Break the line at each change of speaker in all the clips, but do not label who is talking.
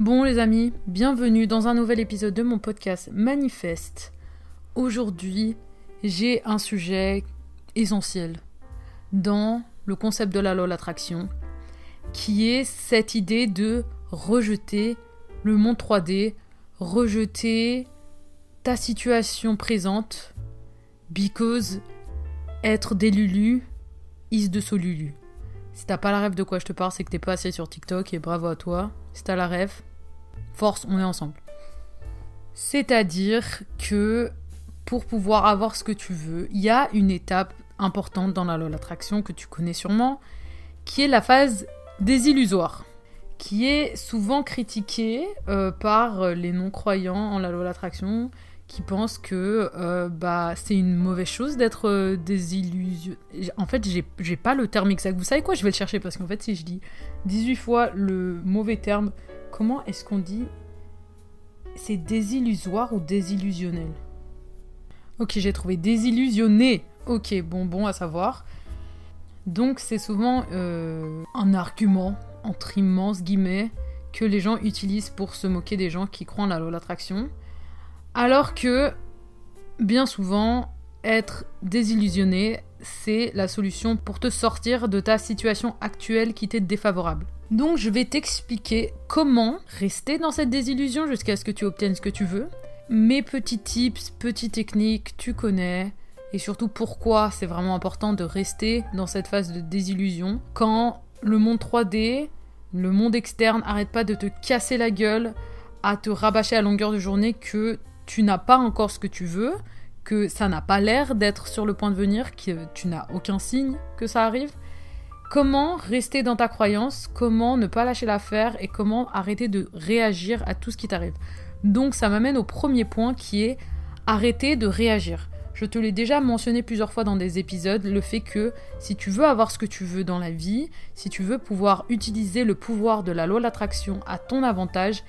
Bon les amis, bienvenue dans un nouvel épisode de mon podcast Manifeste. Aujourd'hui, j'ai un sujet essentiel dans le concept de la loi l'attraction, qui est cette idée de rejeter le monde 3D, rejeter ta situation présente, because être des lulus is de solulu. Si t'as pas la rêve de quoi je te parle, c'est que t'es pas assez sur TikTok et bravo à toi. Si t'as la rêve, force, on est ensemble. C'est-à-dire que pour pouvoir avoir ce que tu veux, il y a une étape importante dans la loi d'attraction que tu connais sûrement, qui est la phase désillusoire, qui est souvent critiquée euh, par les non-croyants en la loi d'attraction, qui pensent que euh, bah, c'est une mauvaise chose d'être euh, désillusionné. En fait, j'ai pas le terme exact. Vous savez quoi Je vais le chercher parce qu'en fait, si je dis 18 fois le mauvais terme, comment est-ce qu'on dit C'est désillusoire ou désillusionnel? Ok, j'ai trouvé désillusionné. Ok, bon, bon à savoir. Donc, c'est souvent euh, un argument, entre immenses guillemets, que les gens utilisent pour se moquer des gens qui croient en la loi d'attraction. Alors que, bien souvent, être désillusionné, c'est la solution pour te sortir de ta situation actuelle qui t'est défavorable. Donc je vais t'expliquer comment rester dans cette désillusion jusqu'à ce que tu obtiennes ce que tu veux. Mes petits tips, petites techniques, tu connais. Et surtout pourquoi c'est vraiment important de rester dans cette phase de désillusion quand le monde 3D, le monde externe arrête pas de te casser la gueule, à te rabâcher à longueur de journée que tu n'as pas encore ce que tu veux, que ça n'a pas l'air d'être sur le point de venir, que tu n'as aucun signe que ça arrive. Comment rester dans ta croyance, comment ne pas lâcher l'affaire et comment arrêter de réagir à tout ce qui t'arrive. Donc ça m'amène au premier point qui est arrêter de réagir. Je te l'ai déjà mentionné plusieurs fois dans des épisodes, le fait que si tu veux avoir ce que tu veux dans la vie, si tu veux pouvoir utiliser le pouvoir de la loi de l'attraction à ton avantage,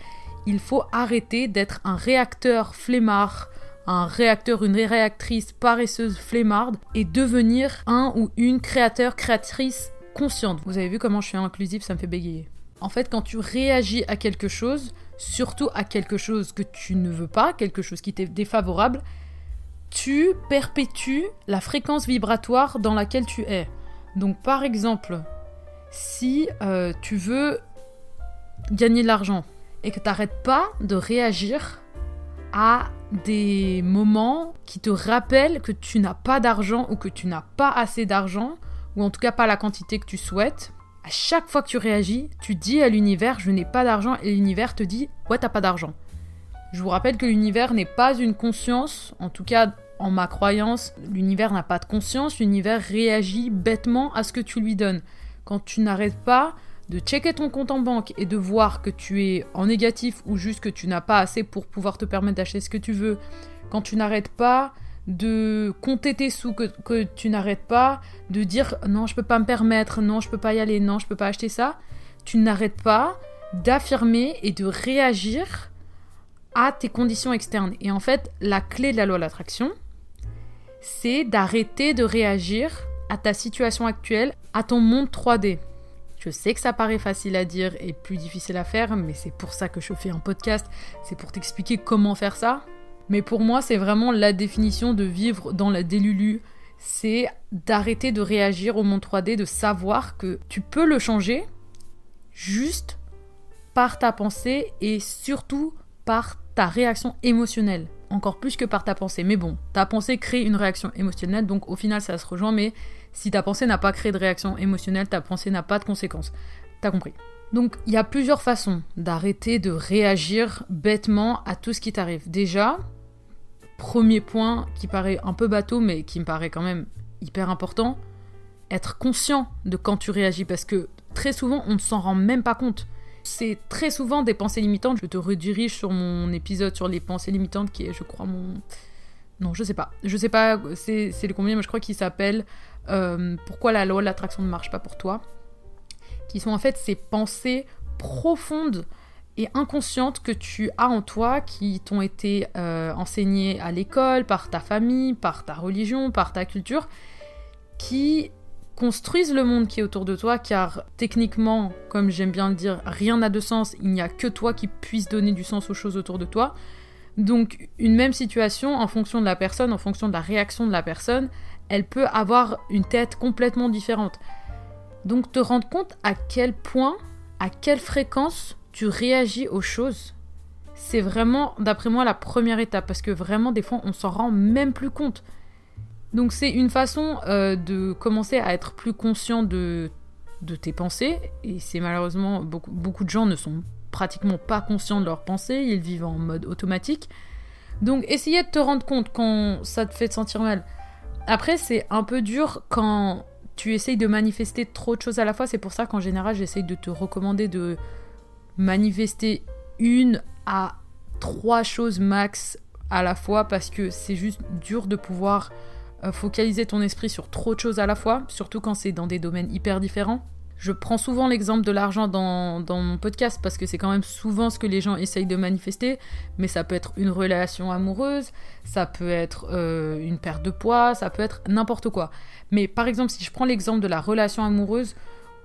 il faut arrêter d'être un réacteur flemmard, un réacteur, une réactrice paresseuse flemmarde et devenir un ou une créateur, créatrice consciente. Vous avez vu comment je suis inclusive, ça me fait bégayer. En fait, quand tu réagis à quelque chose, surtout à quelque chose que tu ne veux pas, quelque chose qui t'est défavorable, tu perpétues la fréquence vibratoire dans laquelle tu es. Donc par exemple, si euh, tu veux gagner de l'argent, et que tu n'arrêtes pas de réagir à des moments qui te rappellent que tu n'as pas d'argent ou que tu n'as pas assez d'argent, ou en tout cas pas la quantité que tu souhaites, à chaque fois que tu réagis, tu dis à l'univers je n'ai pas d'argent et l'univers te dit ouais t'as pas d'argent. Je vous rappelle que l'univers n'est pas une conscience, en tout cas en ma croyance, l'univers n'a pas de conscience, l'univers réagit bêtement à ce que tu lui donnes. Quand tu n'arrêtes pas de checker ton compte en banque et de voir que tu es en négatif ou juste que tu n'as pas assez pour pouvoir te permettre d'acheter ce que tu veux, quand tu n'arrêtes pas de compter tes sous, que, tu n'arrêtes pas de dire non, je peux pas me permettre, non, je peux pas y aller, non, je peux pas acheter ça, tu n'arrêtes pas d'affirmer et de réagir à tes conditions externes. Et en fait, la clé de la loi de l'attraction, c'est d'arrêter de réagir à ta situation actuelle, à ton monde 3D. Je sais que ça paraît facile à dire et plus difficile à faire, mais c'est pour ça que je fais un podcast, c'est pour t'expliquer comment faire ça. Mais pour moi, c'est vraiment la définition de vivre dans la délulu. C'est d'arrêter de réagir au monde 3D, de savoir que tu peux le changer juste par ta pensée et surtout par ta réaction émotionnelle. Encore plus que par ta pensée. Mais bon, ta pensée crée une réaction émotionnelle, donc au final ça se rejoint, mais si ta pensée n'a pas créé de réaction émotionnelle, ta pensée n'a pas de conséquences. T'as compris. Donc il y a plusieurs façons d'arrêter de réagir bêtement à tout ce qui t'arrive. Déjà, premier point qui paraît un peu bateau mais qui me paraît quand même hyper important, être conscient de quand tu réagis parce que très souvent on ne s'en rend même pas compte. C'est très souvent des pensées limitantes. Je te redirige sur mon épisode sur les pensées limitantes qui est, je crois, mon. Non, je sais pas. Je sais pas, c'est le combien, mais je crois qu'il s'appelle euh, pourquoi la loi de l'attraction ne marche pas pour toi, qui sont en fait ces pensées profondes et inconscientes que tu as en toi, qui t'ont été euh, enseignées à l'école, par ta famille, par ta religion, par ta culture, qui construisent le monde qui est autour de toi, car techniquement, comme j'aime bien le dire, rien n'a de sens, il n'y a que toi qui puisse donner du sens aux choses autour de toi. Donc une même situation, en fonction de la personne, en fonction de la réaction de la personne, elle peut avoir une tête complètement différente. Donc te rendre compte à quel point, à quelle fréquence tu réagis aux choses, c'est vraiment, d'après moi, la première étape, parce que vraiment, des fois, on s'en rend même plus compte. Donc c'est une façon euh, de commencer à être plus conscient de, de tes pensées, et c'est malheureusement, beaucoup, de gens ne sont pratiquement pas conscients de leurs pensées, ils vivent en mode automatique. Donc essayez de te rendre compte quand ça te fait te sentir mal. Après, c'est un peu dur quand tu essayes de manifester trop de choses à la fois. C'est pour ça qu'en général, j'essaye de te recommander de manifester une à trois choses max à la fois parce que c'est juste dur de pouvoir euh, focaliser ton esprit sur trop de choses à la fois, surtout quand c'est dans des domaines hyper différents. Je prends souvent l'exemple de l'argent dans, mon podcast parce que c'est quand même souvent ce que les gens essayent de manifester, mais ça peut être une relation amoureuse, ça peut être euh, une perte de poids, ça peut être n'importe quoi. Mais par exemple, si je prends l'exemple de la relation amoureuse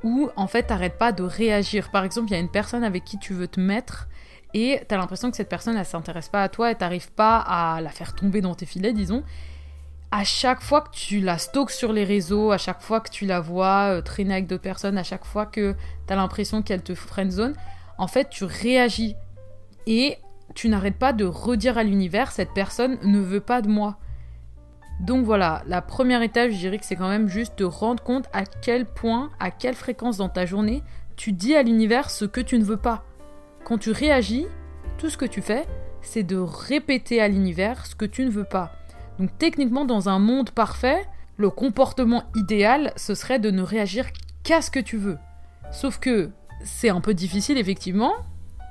où en fait t'arrêtes pas de réagir. Par exemple, il y a une personne avec qui tu veux te mettre et t'as l'impression que cette personne elle s'intéresse pas à toi et t'arrives pas à la faire tomber dans tes filets, disons à chaque fois que tu la stalks sur les réseaux, à chaque fois que tu la vois euh, traîner avec d'autres personnes, à chaque fois que tu as l'impression qu'elle te friendzone, en fait, tu réagis. Et tu n'arrêtes pas de redire à l'univers, cette personne ne veut pas de moi. Donc voilà, la première étape, je dirais que c'est quand même juste de rendre compte à quel point, à quelle fréquence dans ta journée, tu dis à l'univers ce que tu ne veux pas. Quand tu réagis, tout ce que tu fais, c'est de répéter à l'univers ce que tu ne veux pas. Donc techniquement, dans un monde parfait, le comportement idéal, ce serait de ne réagir qu'à ce que tu veux. Sauf que c'est un peu difficile, effectivement,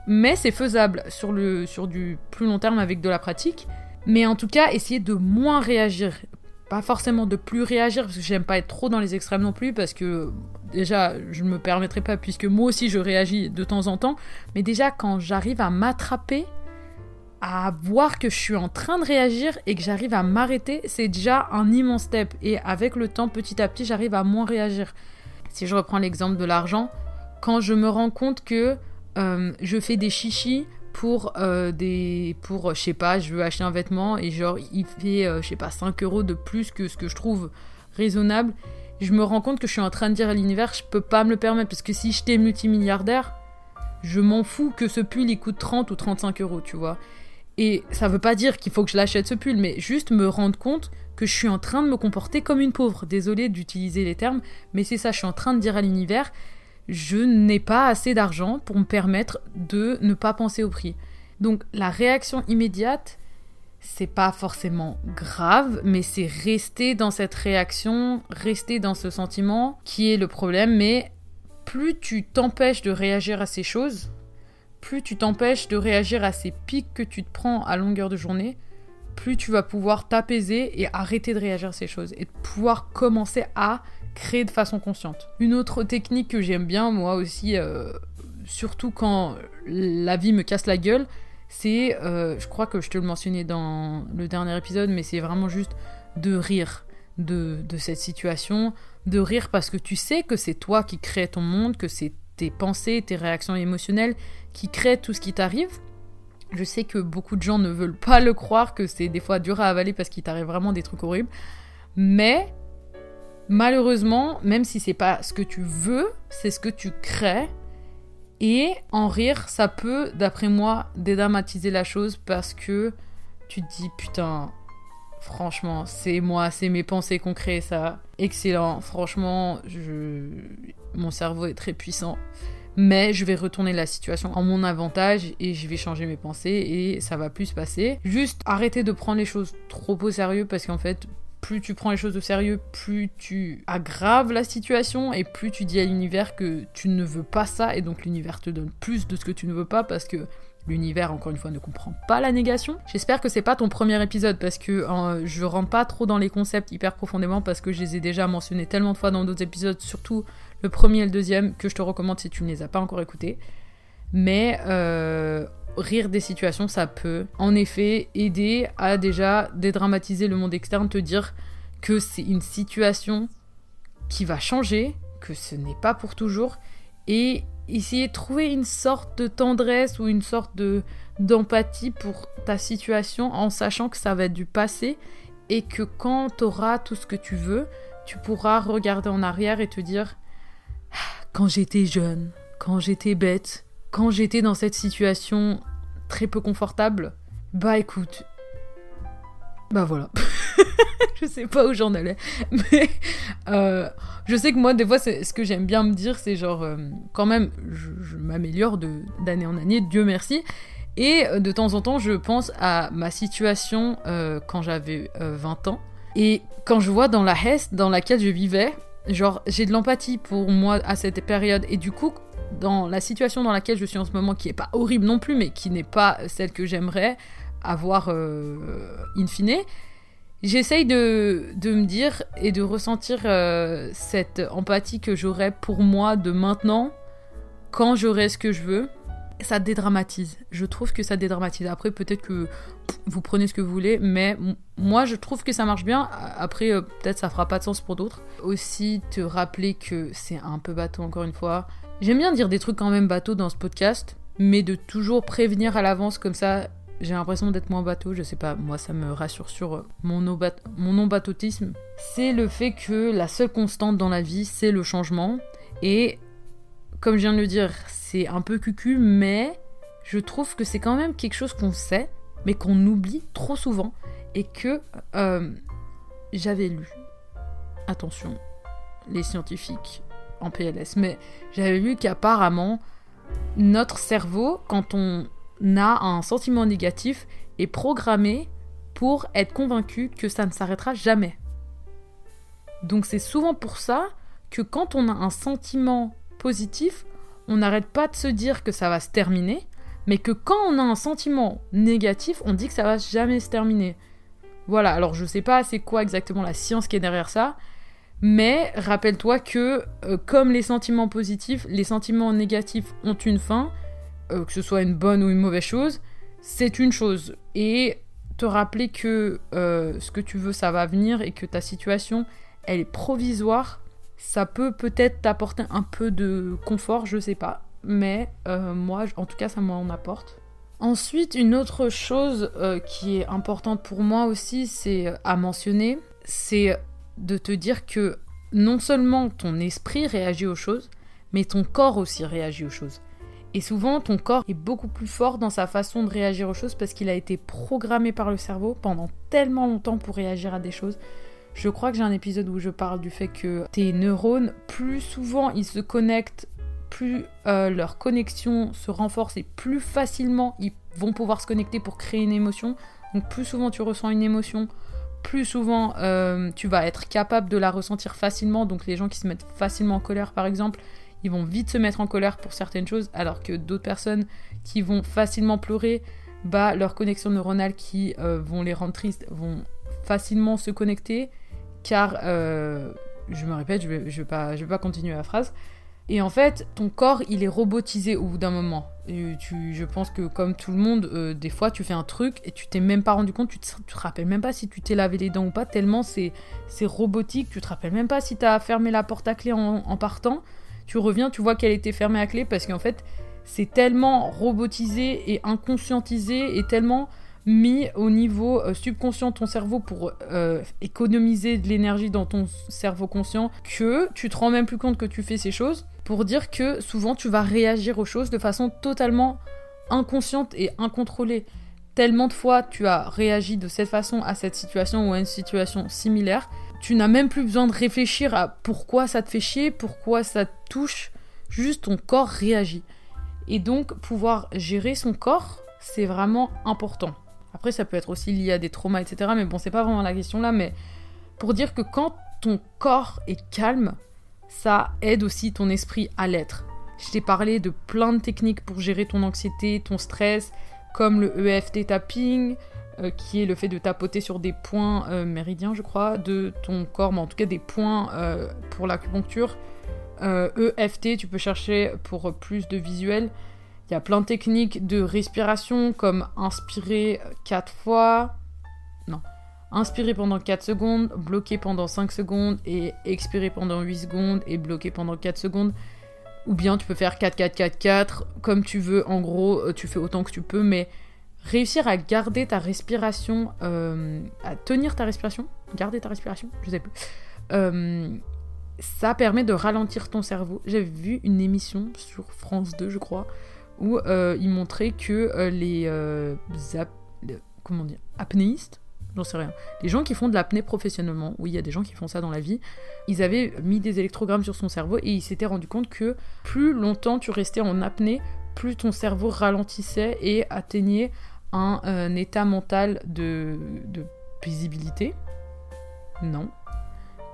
mais c'est faisable sur, le, sur du plus long terme avec de la pratique. Mais en tout cas, essayer de moins réagir. Pas forcément de plus réagir, parce que j'aime pas être trop dans les extrêmes non plus, parce que déjà, je ne me permettrai pas, puisque moi aussi je réagis de temps en temps. Mais déjà, quand j'arrive à m'attraper à voir que je suis en train de réagir et que j'arrive à m'arrêter, c'est déjà un immense step. Et avec le temps, petit à petit, j'arrive à moins réagir. Si je reprends l'exemple de l'argent, quand je me rends compte que euh, je fais des chichis pour euh, des pour je sais pas je veux acheter un vêtement et genre il fait euh, je sais pas 5 euros de plus que ce que je trouve raisonnable je me rends compte que je suis en train de dire à l'univers je peux pas me le permettre parce que si j'étais multimilliardaire je m'en fous que ce pull il coûte 30 ou 35 euros tu vois et ça veut pas dire qu'il faut que je l'achète ce pull, mais juste me rendre compte que je suis en train de me comporter comme une pauvre. Désolée d'utiliser les termes, mais c'est ça, je suis en train de dire à l'univers, je n'ai pas assez d'argent pour me permettre de ne pas penser au prix. Donc la réaction immédiate, c'est pas forcément grave, mais c'est rester dans cette réaction, rester dans ce sentiment qui est le problème. Mais plus tu t'empêches de réagir à ces choses, plus tu t'empêches de réagir à ces pics que tu te prends à longueur de journée, plus tu vas pouvoir t'apaiser et arrêter de réagir à ces choses et pouvoir commencer à créer de façon consciente. Une autre technique que j'aime bien, moi aussi, euh, surtout quand la vie me casse la gueule, c'est, euh, je crois que je te le mentionnais dans le dernier épisode, mais c'est vraiment juste de rire de, de cette situation, de rire parce que tu sais que c'est toi qui crée ton monde, que c'est tes pensées, tes réactions émotionnelles qui créent tout ce qui t'arrive. Je sais que beaucoup de gens ne veulent pas le croire, que c'est des fois dur à avaler parce qu'il t'arrive vraiment des trucs horribles. Mais malheureusement, même si c'est pas ce que tu veux, c'est ce que tu crées. Et en rire, ça peut, d'après moi, dédramatiser la chose parce que tu te dis putain, franchement, c'est moi, c'est mes pensées qui ont créé ça. Excellent, franchement, je mon cerveau est très puissant. Mais je vais retourner la situation en mon avantage et je vais changer mes pensées et ça va plus se passer. Juste arrêter de prendre les choses trop au sérieux parce qu'en fait, plus tu prends les choses au sérieux, plus tu aggraves la situation et plus tu dis à l'univers que tu ne veux pas ça et donc l'univers te donne plus de ce que tu ne veux pas parce que l'univers, encore une fois, ne comprend pas la négation. J'espère que c'est pas ton premier épisode parce que euh, je rentre pas trop dans les concepts hyper profondément parce que je les ai déjà mentionnés tellement de fois dans d'autres épisodes, surtout le premier et le deuxième, que je te recommande si tu ne les as pas encore écoutés. Mais euh, rire des situations, ça peut en effet aider à déjà dédramatiser le monde externe, te dire que c'est une situation qui va changer, que ce n'est pas pour toujours, et essayer de trouver une sorte de tendresse ou une sorte de d'empathie pour ta situation en sachant que ça va être du passé et que quand tu auras tout ce que tu veux, tu pourras regarder en arrière et te dire quand j'étais jeune, quand j'étais bête, quand j'étais dans cette situation très peu confortable, bah écoute, bah voilà. je sais pas où j'en allais, mais euh, je sais que moi, des fois, ce que j'aime bien me dire, c'est genre, euh, quand même, je, m'améliore d'année en année, Dieu merci. Et euh, de temps en temps, je pense à ma situation quand j'avais 20 ans. Et quand je vois dans la Hesse dans laquelle je vivais, genre, j'ai de l'empathie pour moi à cette période. Et du coup, dans la situation dans laquelle je suis en ce moment, qui est pas horrible non plus, mais qui n'est pas celle que j'aimerais avoir in fine, J'essaye de, me dire et de ressentir euh, cette empathie que j'aurais pour moi de maintenant, quand j'aurai ce que je veux. Ça dédramatise. Je trouve que ça dédramatise. Après, peut-être que vous prenez ce que vous voulez, mais moi, je trouve que ça marche bien. Après, euh, peut-être ça fera pas de sens pour d'autres. Aussi, te rappeler que c'est un peu bateau, encore une fois. J'aime bien dire des trucs quand même bateau dans ce podcast, mais de toujours prévenir à l'avance comme ça j'ai l'impression d'être moins bateau, je sais pas, moi ça me rassure sur mon non-bateautisme. C'est le fait que la seule constante dans la vie, c'est le changement. Et comme je viens de le dire, c'est un peu cucu, mais je trouve que c'est quand même quelque chose qu'on sait, mais qu'on oublie trop souvent. Et que euh, j'avais lu, attention, les scientifiques en PLS, mais j'avais lu qu'apparemment, notre cerveau, quand on n'a un sentiment négatif est programmé pour être convaincu que ça ne s'arrêtera jamais. Donc c'est souvent pour ça que quand on a un sentiment positif, on n'arrête pas de se dire que ça va se terminer, mais que quand on a un sentiment négatif, on dit que ça va jamais se terminer. Voilà, alors je sais pas c'est quoi exactement la science qui est derrière ça, mais rappelle-toi que euh, comme les sentiments positifs, les sentiments négatifs ont une fin, euh, que ce soit une bonne ou une mauvaise chose, c'est une chose. Et te rappeler que euh, ce que tu veux, ça va venir et que ta situation, elle est provisoire, ça peut peut-être t'apporter un peu de confort, je sais pas. Mais euh, moi, en tout cas, ça m'en apporte. Ensuite, une autre chose qui est importante pour moi aussi, c'est à mentionner, c'est de te dire que non seulement ton esprit réagit aux choses, mais ton corps aussi réagit aux choses. Et souvent, ton corps est beaucoup plus fort dans sa façon de réagir aux choses parce qu'il a été programmé par le cerveau pendant tellement longtemps pour réagir à des choses. Je crois que j'ai un épisode où je parle du fait que tes neurones, plus souvent ils se connectent, plus euh, leur connexion se renforce et plus facilement ils vont pouvoir se connecter pour créer une émotion. Donc plus souvent tu ressens une émotion, plus souvent euh, tu vas être capable de la ressentir facilement. Donc les gens qui se mettent facilement en colère par exemple, ils vont vite se mettre en colère pour certaines choses, alors que d'autres personnes qui vont facilement pleurer, bah, leurs connexions neuronales qui euh, vont les rendre tristes vont facilement se connecter, car, euh, je me répète, je vais, vais, pas, vais pas continuer la phrase, et en fait, ton corps, il est robotisé au bout d'un moment. Je pense que comme tout le monde, euh, des fois, tu fais un truc et tu t'es même pas rendu compte, tu te, te rappelles même pas si tu t'es lavé les dents ou pas, tellement c'est robotique, tu te rappelles même pas si tu as fermé la porte à clé en partant tu reviens, tu vois qu'elle était fermée à clé parce qu'en fait, c'est tellement robotisé et inconscientisé et tellement mis au niveau euh, subconscient de ton cerveau pour euh, économiser de l'énergie dans ton cerveau conscient que tu te rends même plus compte que tu fais ces choses pour dire que souvent tu vas réagir aux choses de façon totalement inconsciente et incontrôlée. Tellement de fois tu as réagi de cette façon à cette situation ou à une situation similaire tu n'as même plus besoin de réfléchir à pourquoi ça te fait chier, pourquoi ça te touche. Juste ton corps réagit. Et donc, pouvoir gérer son corps, c'est vraiment important. Après, ça peut être aussi lié à des traumas, etc. Mais bon, c'est pas vraiment la question là. Mais pour dire que quand ton corps est calme, ça aide aussi ton esprit à l'être. Je t'ai parlé de plein de techniques pour gérer ton anxiété, ton stress, comme le EFT tapping, euh, qui est le fait de tapoter sur des points euh, méridiens, je crois, de ton corps, mais en tout cas des points euh, pour l'acupuncture. EFT, tu peux chercher pour plus de visuels. Il y a plein de techniques de respiration comme inspirer quatre fois. Non. inspirer pendant 4 secondes, bloquer pendant 5 secondes et expirer pendant 8 secondes et bloquer pendant 4 secondes. Ou bien tu peux faire 4, 4, 4, 4, comme tu veux. En gros, tu fais autant que tu peux, mais réussir à garder ta respiration, euh, à tenir ta respiration, garder ta respiration, je sais plus. Euh, ça permet de ralentir ton cerveau. J'avais vu une émission sur France 2, je crois, où euh, ils montraient que les, comment dire, apnéistes, j'en sais rien, les gens qui font de l'apnée professionnellement, oui, il y a des gens qui font ça dans la vie, ils avaient mis des électrogrammes sur son cerveau et ils s'étaient rendu compte que plus longtemps tu restais en apnée, plus ton cerveau ralentissait et atteignait un, état mental de, paisibilité? Non.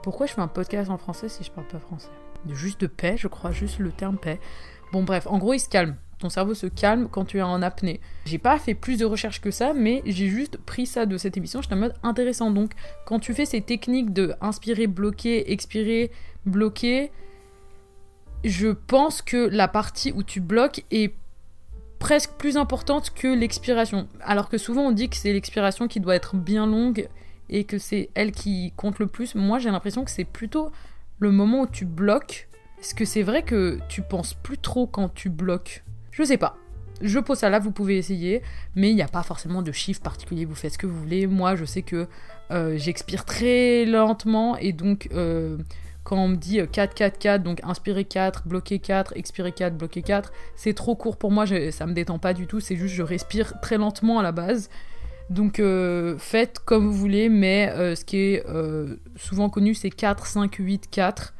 Pourquoi je fais un podcast en français si je parle pas français? Juste de paix, je crois, juste le terme paix. Bon bref, en gros il se calme. Ton cerveau se calme quand tu es en apnée. J'ai pas fait plus de recherches que ça, mais j'ai juste pris ça de cette émission. J'étais en mode intéressant. Donc, quand tu fais ces techniques de inspirer, bloquer, expirer, bloquer, je pense que la partie où tu bloques est presque plus importante que l'expiration. Alors que souvent on dit que c'est l'expiration qui doit être bien longue et que c'est elle qui compte le plus. Moi j'ai l'impression que c'est plutôt le moment où tu bloques. Est-ce que c'est vrai que tu penses plus trop quand tu bloques? Je sais pas. Je pose ça là, vous pouvez essayer, mais il n'y a pas forcément de chiffre particulier, vous faites ce que vous voulez. Moi je sais que euh, j'expire très lentement et donc euh, quand on me dit 4, 4, 4, donc inspirer 4, bloquer 4, expirer 4, bloquer 4, c'est trop court pour moi, ça me détend pas du tout, c'est juste je respire très lentement à la base. Donc euh, faites comme vous voulez, mais euh, ce qui est euh, souvent connu c'est 4, 5, 8, 4.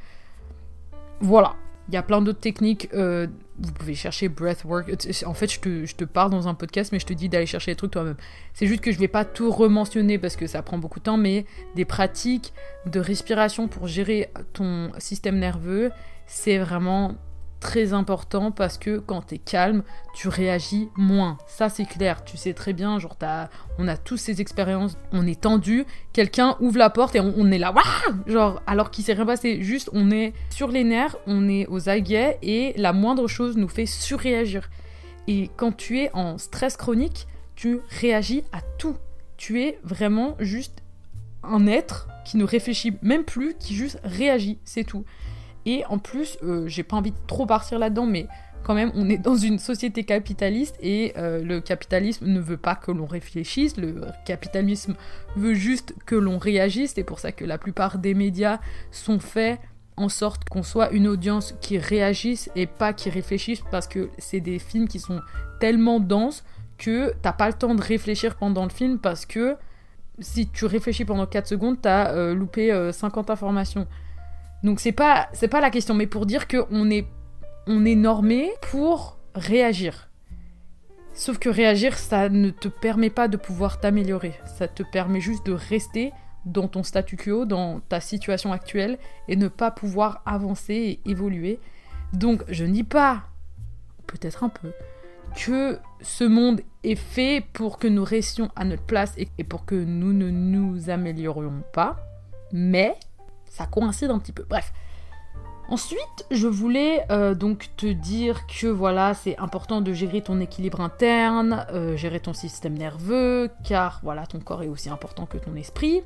Voilà. Il y a plein d'autres techniques. Vous pouvez chercher breathwork. En fait, je te, parle dans un podcast, mais je te dis d'aller chercher les trucs toi-même. C'est juste que je vais pas tout rementionner parce que ça prend beaucoup de temps, mais des pratiques de respiration pour gérer ton système nerveux, c'est vraiment très important parce que quand t'es calme, tu réagis moins. Ça c'est clair, tu sais très bien, genre on a tous ces expériences, on est tendu, quelqu'un ouvre la porte et on, est là, genre alors qu'il s'est rien passé, juste on est sur les nerfs, on est aux aguets et la moindre chose nous fait surréagir. Et quand tu es en stress chronique, tu réagis à tout. Tu es vraiment juste un être qui ne réfléchit même plus, qui juste réagit, c'est tout. Et en plus, euh, j'ai pas envie de trop partir là-dedans, mais quand même, on est dans une société capitaliste et euh, le capitalisme ne veut pas que l'on réfléchisse, le capitalisme veut juste que l'on réagisse. C'est pour ça que la plupart des médias sont faits en sorte qu'on soit une audience qui réagisse et pas qui réfléchisse parce que c'est des films qui sont tellement denses que t'as pas le temps de réfléchir pendant le film parce que si tu réfléchis pendant 4 secondes, t'as euh, loupé 50 informations. Donc c'est pas c'est pas la question, mais pour dire que on est on est normé pour réagir. Sauf que réagir, ça ne te permet pas de pouvoir t'améliorer. Ça te permet juste de rester dans ton statu quo, dans ta situation actuelle, et ne pas pouvoir avancer et évoluer. Donc je ne dis pas, peut-être un peu, que ce monde est fait pour que nous restions à notre place et pour que nous ne nous améliorions pas. Mais ça coïncide un petit peu. Bref. Ensuite, je voulais euh, donc te dire que voilà, c'est important de gérer ton équilibre interne, euh, gérer ton système nerveux, car voilà, ton corps est aussi important que ton esprit.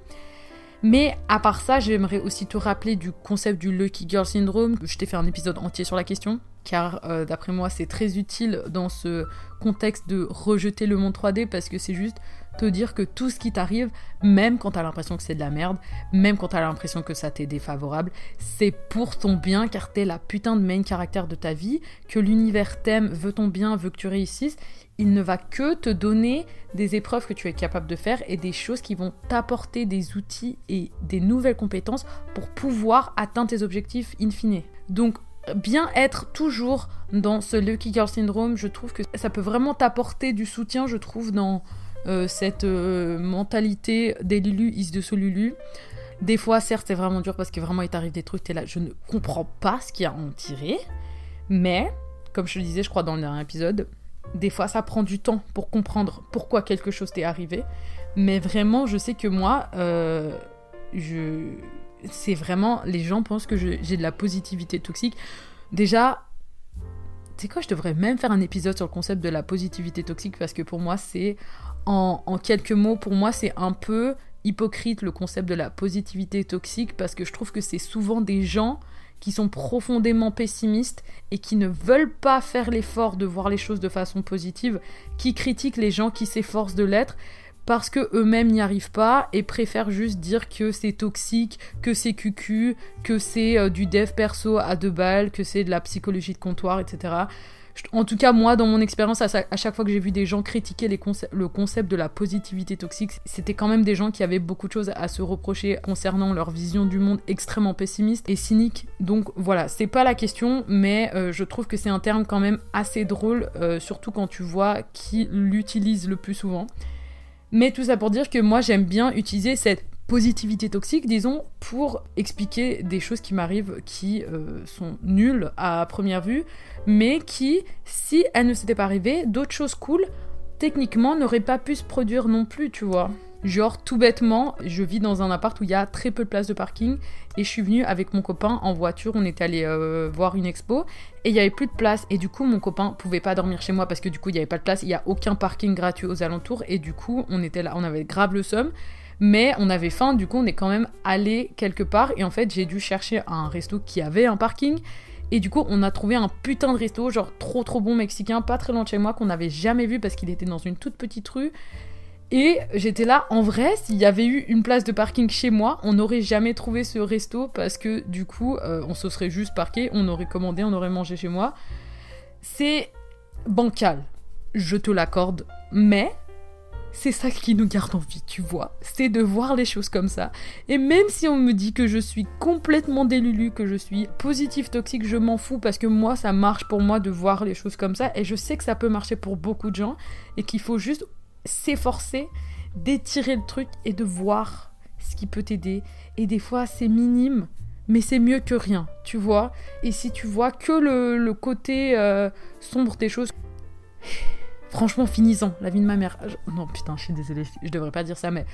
Mais à part ça, j'aimerais aussi te rappeler du concept du Lucky Girl Syndrome. Je t'ai fait un épisode entier sur la question, car euh, d'après moi, c'est très utile dans ce contexte de rejeter le monde 3D parce que c'est juste te dire que tout ce qui t'arrive, même quand t'as l'impression que c'est de la merde, même quand t'as l'impression que ça t'est défavorable, c'est pour ton bien car t'es la putain de main caractère de ta vie, que l'univers t'aime, veut ton bien, veut que tu réussisses. Il ne va que te donner des épreuves que tu es capable de faire et des choses qui vont t'apporter des outils et des nouvelles compétences pour pouvoir atteindre tes objectifs in fine. Donc bien être toujours dans ce Lucky Girl Syndrome, je trouve que ça peut vraiment t'apporter du soutien, je trouve, dans cette euh, mentalité des Lulu is de Solulu. Des fois, certes, c'est vraiment dur parce que vraiment il t'arrive des trucs, t'es là, je ne comprends pas ce qu'il y a à en tirer. Mais, comme je le disais, je crois dans le dernier épisode, des fois ça prend du temps pour comprendre pourquoi quelque chose t'est arrivé. Mais vraiment, je sais que moi, euh, je... c'est vraiment, les gens pensent que j'ai de la positivité toxique. Déjà, tu sais quoi, je devrais même faire un épisode sur le concept de la positivité toxique parce que pour moi, c'est en, quelques mots, pour moi, c'est un peu hypocrite le concept de la positivité toxique parce que je trouve que c'est souvent des gens qui sont profondément pessimistes et qui ne veulent pas faire l'effort de voir les choses de façon positive, qui critiquent les gens qui s'efforcent de l'être parce que eux-mêmes n'y arrivent pas et préfèrent juste dire que c'est toxique, que c'est cucu, que c'est euh, du dev perso à deux balles, que c'est de la psychologie de comptoir, etc. En tout cas, moi, dans mon expérience, à, chaque fois que j'ai vu des gens critiquer le concept de la positivité toxique, c'était quand même des gens qui avaient beaucoup de choses à se reprocher concernant leur vision du monde extrêmement pessimiste et cynique. Donc voilà, c'est pas la question, mais euh, je trouve que c'est un terme quand même assez drôle, euh, surtout quand tu vois qui l'utilise le plus souvent. Mais tout ça pour dire que moi j'aime bien utiliser cette positivité toxique, disons, pour expliquer des choses qui m'arrivent qui euh, sont nulles à première vue, mais qui, si elles ne s'étaient pas arrivées, d'autres choses cool, techniquement, n'auraient pas pu se produire non plus, tu vois. Genre, tout bêtement, je vis dans un appart où il y a très peu de place de parking et je suis venue avec mon copain en voiture. On est allé euh, voir une expo et il n'y avait plus de place. Et du coup, mon copain pouvait pas dormir chez moi parce que du coup, il n'y avait pas de place. Il n'y a aucun parking gratuit aux alentours et du coup, on était là, on avait grave le somme. Mais on avait faim, du coup, on est quand même allé quelque part et en fait, j'ai dû chercher un resto qui avait un parking. Et du coup, on a trouvé un putain de resto, genre trop trop bon mexicain, pas très loin de chez moi, qu'on n'avait jamais vu parce qu'il était dans une toute petite rue. Et j'étais là, en vrai, s'il y avait eu une place de parking chez moi, on n'aurait jamais trouvé ce resto parce que du coup, euh, on se serait juste parqué, on aurait commandé, on aurait mangé chez moi. C'est bancal, je te l'accorde, mais c'est ça qui nous garde en vie, tu vois. C'est de voir les choses comme ça. Et même si on me dit que je suis complètement délulu, que je suis positif, toxique, je m'en fous parce que moi, ça marche pour moi de voir les choses comme ça. Et je sais que ça peut marcher pour beaucoup de gens et qu'il faut juste s'efforcer d'étirer le truc et de voir ce qui peut t'aider. Et des fois, c'est minime, mais c'est mieux que rien, tu vois. Et si tu vois que le, côté euh, sombre des choses, franchement, finissant la vie de ma mère. Non, putain, je suis désolée, je devrais pas dire ça, mais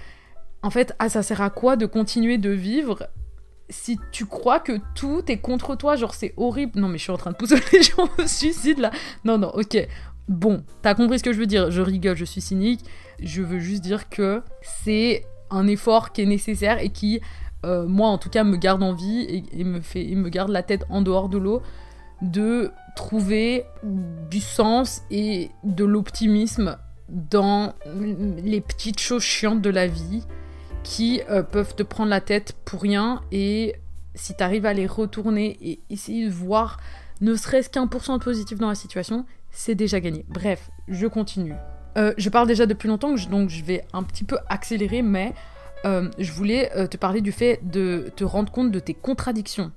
en fait, ah, ça sert à quoi de continuer de vivre si tu crois que tout est contre toi, genre c'est horrible. Non, mais je suis en train de pousser les gens au suicide là. Non, non, ok. Bon, t'as compris ce que je veux dire. Je rigole, je suis cynique. Je veux juste dire que c'est un effort qui est nécessaire et qui, euh, moi en tout cas, me garde en vie et, me fait, et me garde la tête en dehors de l'eau de trouver du sens et de l'optimisme dans les petites choses chiantes de la vie qui euh, peuvent te prendre la tête pour rien et si tu arrives à les retourner et essayer de voir ne serait-ce qu'un pour cent de positif dans la situation, c'est déjà gagné. Bref, je continue. Euh, je parle déjà depuis longtemps, donc je vais un petit peu accélérer, mais euh, je voulais te parler du fait de te rendre compte de tes contradictions.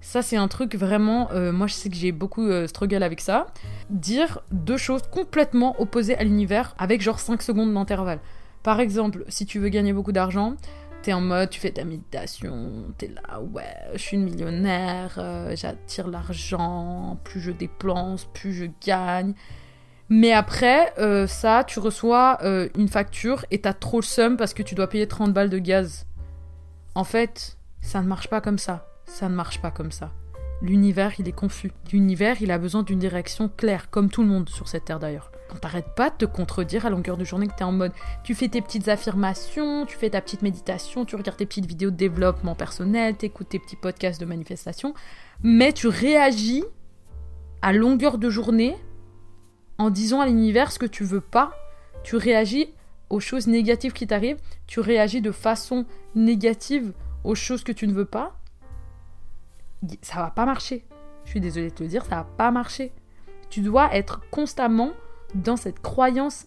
Ça, c'est un truc vraiment. moi, je sais que j'ai beaucoup struggle avec ça. Dire deux choses complètement opposées à l'univers avec genre 5 secondes d'intervalle. Par exemple, si tu veux gagner beaucoup d'argent, T'es en mode, tu fais ta méditation, t'es là, ouais, je suis une millionnaire, euh, j'attire l'argent, plus je dépense, plus je gagne. Mais après, euh, ça, tu reçois euh, une facture et t'as trop le seum parce que tu dois payer 30 balles de gaz. En fait, ça ne marche pas comme ça. Ça ne marche pas comme ça. L'univers, il est confus. L'univers, il a besoin d'une direction claire, comme tout le monde sur cette terre d'ailleurs. Quand t'arrêtes pas de te contredire à longueur de journée, que t'es en mode, tu fais tes petites affirmations, tu fais ta petite méditation, tu regardes tes petites vidéos de développement personnel, t'écoutes tes petits podcasts de manifestation, mais tu réagis à longueur de journée en disant à l'univers ce que tu veux pas, tu réagis aux choses négatives qui t'arrivent, tu réagis de façon négative aux choses que tu ne veux pas, ça va pas marcher. Je suis désolée de te le dire, ça va pas marcher. Tu dois être constamment dans cette croyance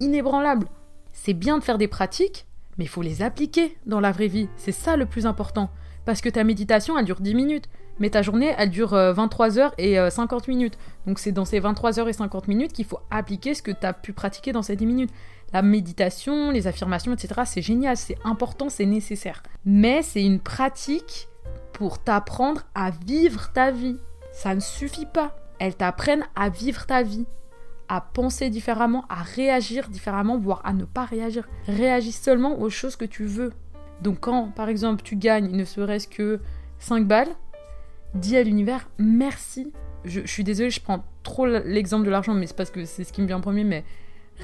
inébranlable. C'est bien de faire des pratiques, mais il faut les appliquer dans la vraie vie. C'est ça le plus important. Parce que ta méditation, elle dure 10 minutes, mais ta journée, elle dure 23 euh, heures et 50 euh, minutes. Donc c'est dans ces 23 heures et 50 minutes qu'il faut appliquer ce que tu as pu pratiquer dans ces 10 minutes. La méditation, les affirmations, etc., c'est génial, c'est important, c'est nécessaire. Mais c'est une pratique pour t'apprendre à vivre ta vie. Ça ne suffit pas. Elles t'apprennent à vivre ta vie, à penser différemment, à réagir différemment, voire à ne pas réagir. Réagis seulement aux choses que tu veux. Donc quand, par exemple, tu gagnes ne serait-ce que 5 balles, dis à l'univers merci. Je, je, suis désolée, je prends trop l'exemple de l'argent, mais c'est parce que c'est ce qui me vient en premier, mais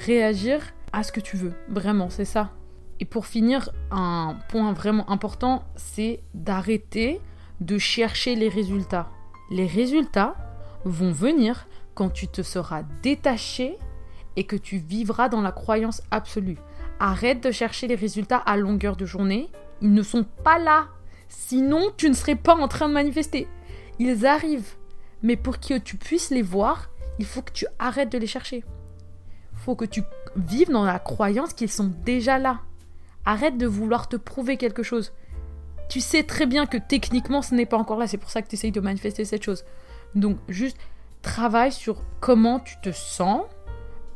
réagir à ce que tu veux. Vraiment, c'est ça. Et pour finir, un point vraiment important, c'est d'arrêter de chercher les résultats. Les résultats vont venir quand tu te seras détaché et que tu vivras dans la croyance absolue. Arrête de chercher les résultats à longueur de journée. Ils ne sont pas là. Sinon, tu ne serais pas en train de manifester. Ils arrivent. Mais pour que tu puisses les voir, il faut que tu arrêtes de les chercher. Il faut que tu vives dans la croyance qu'ils sont déjà là. Arrête de vouloir te prouver quelque chose. Tu sais très bien que techniquement ce n'est pas encore là, c'est pour ça que tu essayes de manifester cette chose. Donc juste travaille sur comment tu te sens.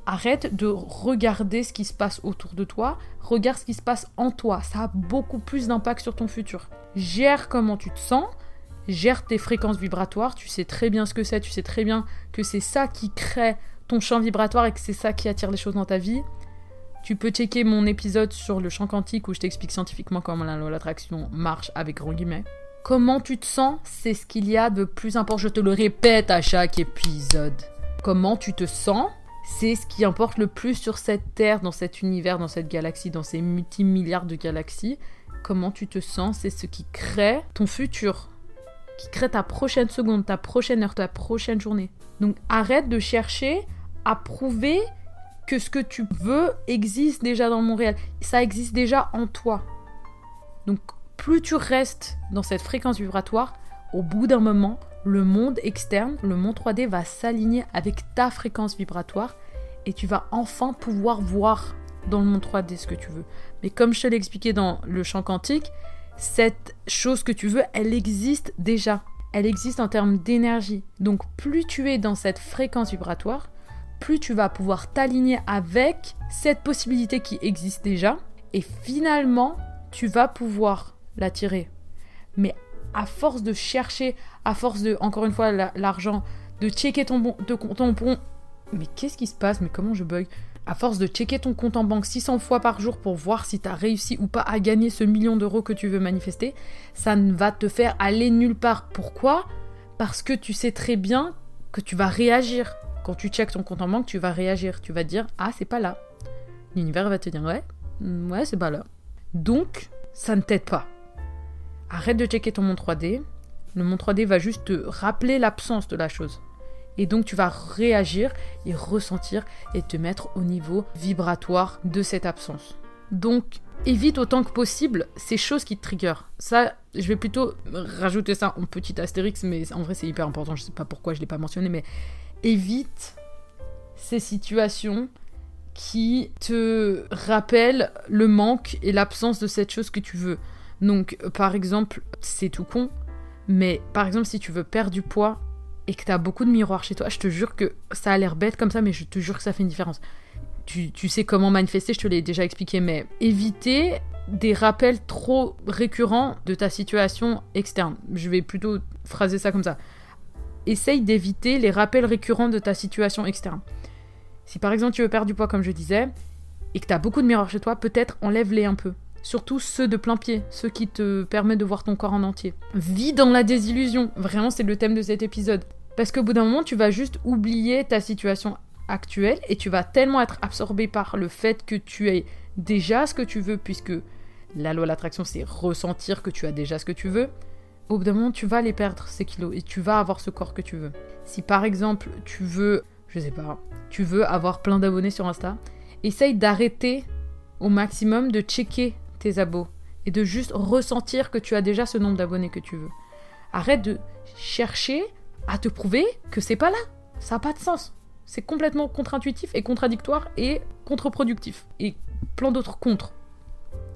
Arrête de regarder ce qui se passe autour de toi, regarde ce qui se passe en toi. Ça a beaucoup plus d'impact sur ton futur. Gère comment tu te sens, gère tes fréquences vibratoires, tu sais très bien ce que c'est, tu sais très bien que c'est ça qui crée ton champ vibratoire et que c'est ça qui attire les choses dans ta vie. Tu peux checker mon épisode sur le champ quantique où je t'explique scientifiquement comment l'attraction marche avec grand guillemets. Comment tu te sens, c'est ce qu'il y a de plus important. Je te le répète à chaque épisode. Comment tu te sens, c'est ce qui importe le plus sur cette Terre, dans cet univers, dans cette galaxie, dans ces multimilliards de galaxies. Comment tu te sens, c'est ce qui crée ton futur, qui crée ta prochaine seconde, ta prochaine heure, ta prochaine journée. Donc arrête de chercher à prouver que ce que tu veux existe déjà dans le monde réel. Ça existe déjà en toi. Donc plus tu restes dans cette fréquence vibratoire, au bout d'un moment, le monde externe, le monde 3D va s'aligner avec ta fréquence vibratoire et tu vas enfin pouvoir voir dans le monde 3D ce que tu veux. Mais comme je te l'ai expliqué dans le champ quantique, cette chose que tu veux, elle existe déjà. Elle existe en termes d'énergie. Donc plus tu es dans cette fréquence vibratoire, plus tu vas pouvoir t'aligner avec cette possibilité qui existe déjà. Et finalement, tu vas pouvoir l'attirer. Mais à force de chercher, à force de, encore une fois, l'argent, de checker ton bon, de ton bon. Mais qu'est-ce qui se passe? Mais comment je bug? À force de checker ton compte en banque 600 fois par jour pour voir si tu as réussi ou pas à gagner ce million d'euros que tu veux manifester, ça ne va te faire aller nulle part. Pourquoi? Parce que tu sais très bien que tu vas réagir. Quand tu checkes ton compte en banque, tu vas réagir. Tu vas dire Ah, c'est pas là. L'univers va te dire Ouais, mm, ouais, c'est pas là. Donc, ça ne t'aide pas. Arrête de checker ton monde 3D. Le monde 3D va juste te rappeler l'absence de la chose. Et donc tu vas réagir et ressentir et te mettre au niveau vibratoire de cette absence. Donc évite autant que possible ces choses qui te triggerent. Ça, je vais plutôt rajouter ça en petit astérix, mais en vrai c'est hyper important, je sais pas pourquoi je l'ai pas mentionné, mais évite ces situations qui te rappellent le manque et l'absence de cette chose que tu veux. Donc par exemple, c'est tout con, mais par exemple si tu veux perdre du poids et que tu as beaucoup de miroirs chez toi, je te jure que ça a l'air bête comme ça, mais je te jure que ça fait une différence. Tu, sais comment manifester, je te l'ai déjà expliqué, mais éviter des rappels trop récurrents de ta situation externe. Je vais plutôt phraser ça comme ça. Essaye d'éviter les rappels récurrents de ta situation externe. Si par exemple tu veux perdre du poids, comme je disais, et que tu as beaucoup de miroirs chez toi, peut-être enlève-les un peu. Surtout ceux de plein pied, ceux qui te permettent de voir ton corps en entier. Vis dans la désillusion. Vraiment, c'est le thème de cet épisode. Parce qu'au bout d'un moment, tu vas juste oublier ta situation actuelle et tu vas tellement être absorbé par le fait que tu aies déjà ce que tu veux, puisque la loi de l'attraction, c'est ressentir que tu as déjà ce que tu veux. Au bout d'un moment, tu vas les perdre, ces kilos, et tu vas avoir ce corps que tu veux. Si par exemple, tu veux, je sais pas, tu veux avoir plein d'abonnés sur Insta, essaye d'arrêter au maximum de checker tes abos et de juste ressentir que tu as déjà ce nombre d'abonnés que tu veux. Arrête de chercher à te prouver que c'est pas là. Ça n'a pas de sens. C'est complètement contre-intuitif et contradictoire et contre-productif. Et plein d'autres contre.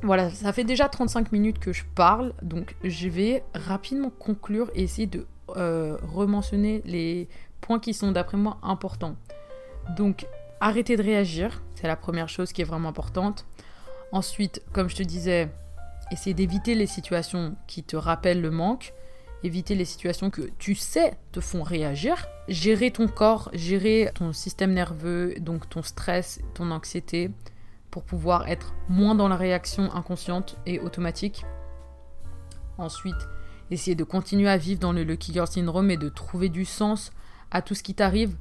Voilà, ça fait déjà 35 minutes que je parle, donc je vais rapidement conclure et essayer de euh, rementionner les points qui sont d'après moi importants. Donc, arrêter de réagir, c'est la première chose qui est vraiment importante. Ensuite, comme je te disais, essayer d'éviter les situations qui te rappellent le manque, éviter les situations que tu sais te font réagir, gérer ton corps, gérer ton système nerveux, donc ton stress, ton anxiété, pour pouvoir être moins dans la réaction inconsciente et automatique. Ensuite, essayer de continuer à vivre dans le Lucky Girl Syndrome et de trouver du sens à tout ce qui t'arrive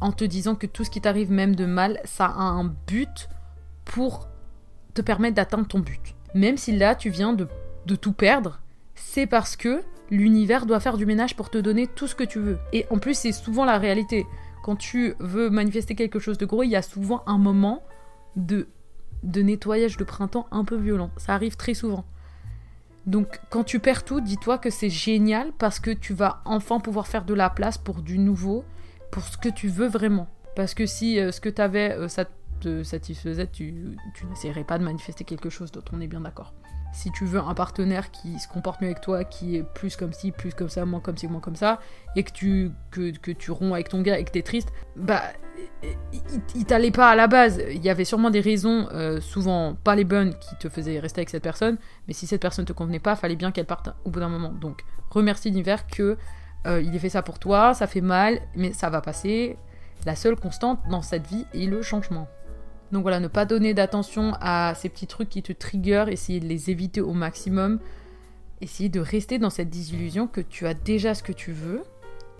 en te disant que tout ce qui t'arrive, même de mal, ça a un but pour te permettre d'atteindre ton but. Même si là, tu viens de, de tout perdre, c'est parce que l'univers doit faire du ménage pour te donner tout ce que tu veux. Et en plus, c'est souvent la réalité. Quand tu veux manifester quelque chose de gros, il y a souvent un moment de, de nettoyage de printemps un peu violent. Ça arrive très souvent. Donc quand tu perds tout, dis-toi que c'est génial parce que tu vas enfin pouvoir faire de la place pour du nouveau, pour ce que tu veux vraiment. Parce que si euh, ce que tu avais, euh, ça te satisfaisait, tu, tu n'essaierais pas de manifester quelque chose d'autre, on est bien d'accord. Si tu veux un partenaire qui se comporte mieux avec toi, qui est plus comme ci, plus comme ça, moins comme ci, moins comme ça, et que tu, romps avec ton gars et que t'es triste, bah, il, t'allait pas à la base. Il y avait sûrement des raisons, euh, souvent pas les bonnes, qui te faisaient rester avec cette personne, mais si cette personne te convenait pas, fallait bien qu'elle parte au bout d'un moment. Donc, remercie l'univers que euh, il ait fait ça pour toi, ça fait mal, mais ça va passer. La seule constante dans cette vie est le changement. Donc voilà, ne pas donner d'attention à ces petits trucs qui te triggerent, essayer de les éviter au maximum. Essayer de rester dans cette désillusion que tu as déjà ce que tu veux.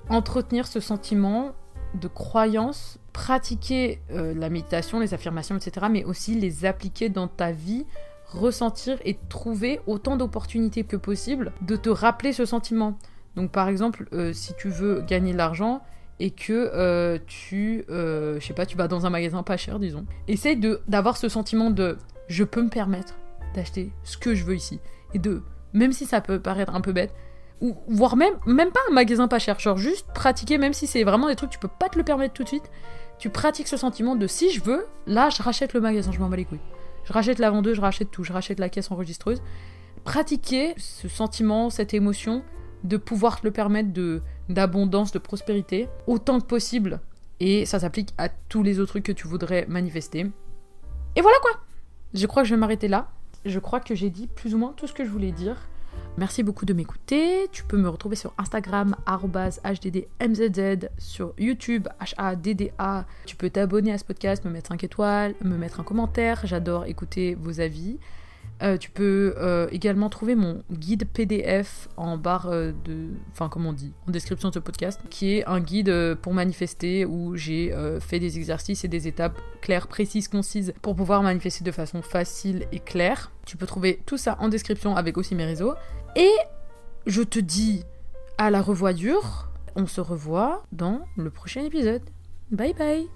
Entretenir ce sentiment de croyance, pratiquer euh, la méditation, les affirmations, etc., mais aussi les appliquer dans ta vie, ressentir et trouver autant d'opportunités que possible de te rappeler ce sentiment. Donc par exemple, euh, si tu veux gagner de l'argent, et que euh, tu, euh, je sais pas, tu vas dans un magasin pas cher, disons. Essaye de d'avoir ce sentiment de je peux me permettre d'acheter ce que je veux ici et de même si ça peut paraître un peu bête ou voire même même pas un magasin pas cher, genre juste pratiquer même si c'est vraiment des trucs tu peux pas te le permettre tout de suite. Tu pratiques ce sentiment de si je veux, là je rachète le magasin, je m'en bats les couilles. Je rachète la vendeuse, je rachète tout, je rachète la caisse enregistreuse. Pratiquer ce sentiment, cette émotion de pouvoir te le permettre de d'abondance, de prospérité, autant que possible. Et ça s'applique à tous les autres trucs que tu voudrais manifester. Et voilà quoi Je crois que je vais m'arrêter là. Je crois que j'ai dit plus ou moins tout ce que je voulais dire. Merci beaucoup de m'écouter. Tu peux me retrouver sur Instagram, HDDMZZ, sur YouTube, HADDA. Tu peux t'abonner à ce podcast, me mettre 5 étoiles, me mettre un commentaire. J'adore écouter vos avis. Euh, tu peux euh, également trouver mon guide PDF en barre euh, de. Enfin, comment on dit En description de ce podcast, qui est un guide pour manifester où j'ai fait des exercices et des étapes claires, précises, concises pour pouvoir manifester de façon facile et claire. Tu peux trouver tout ça en description avec aussi mes réseaux. Et je te dis à la revoyure. On se revoit dans le prochain épisode. Bye bye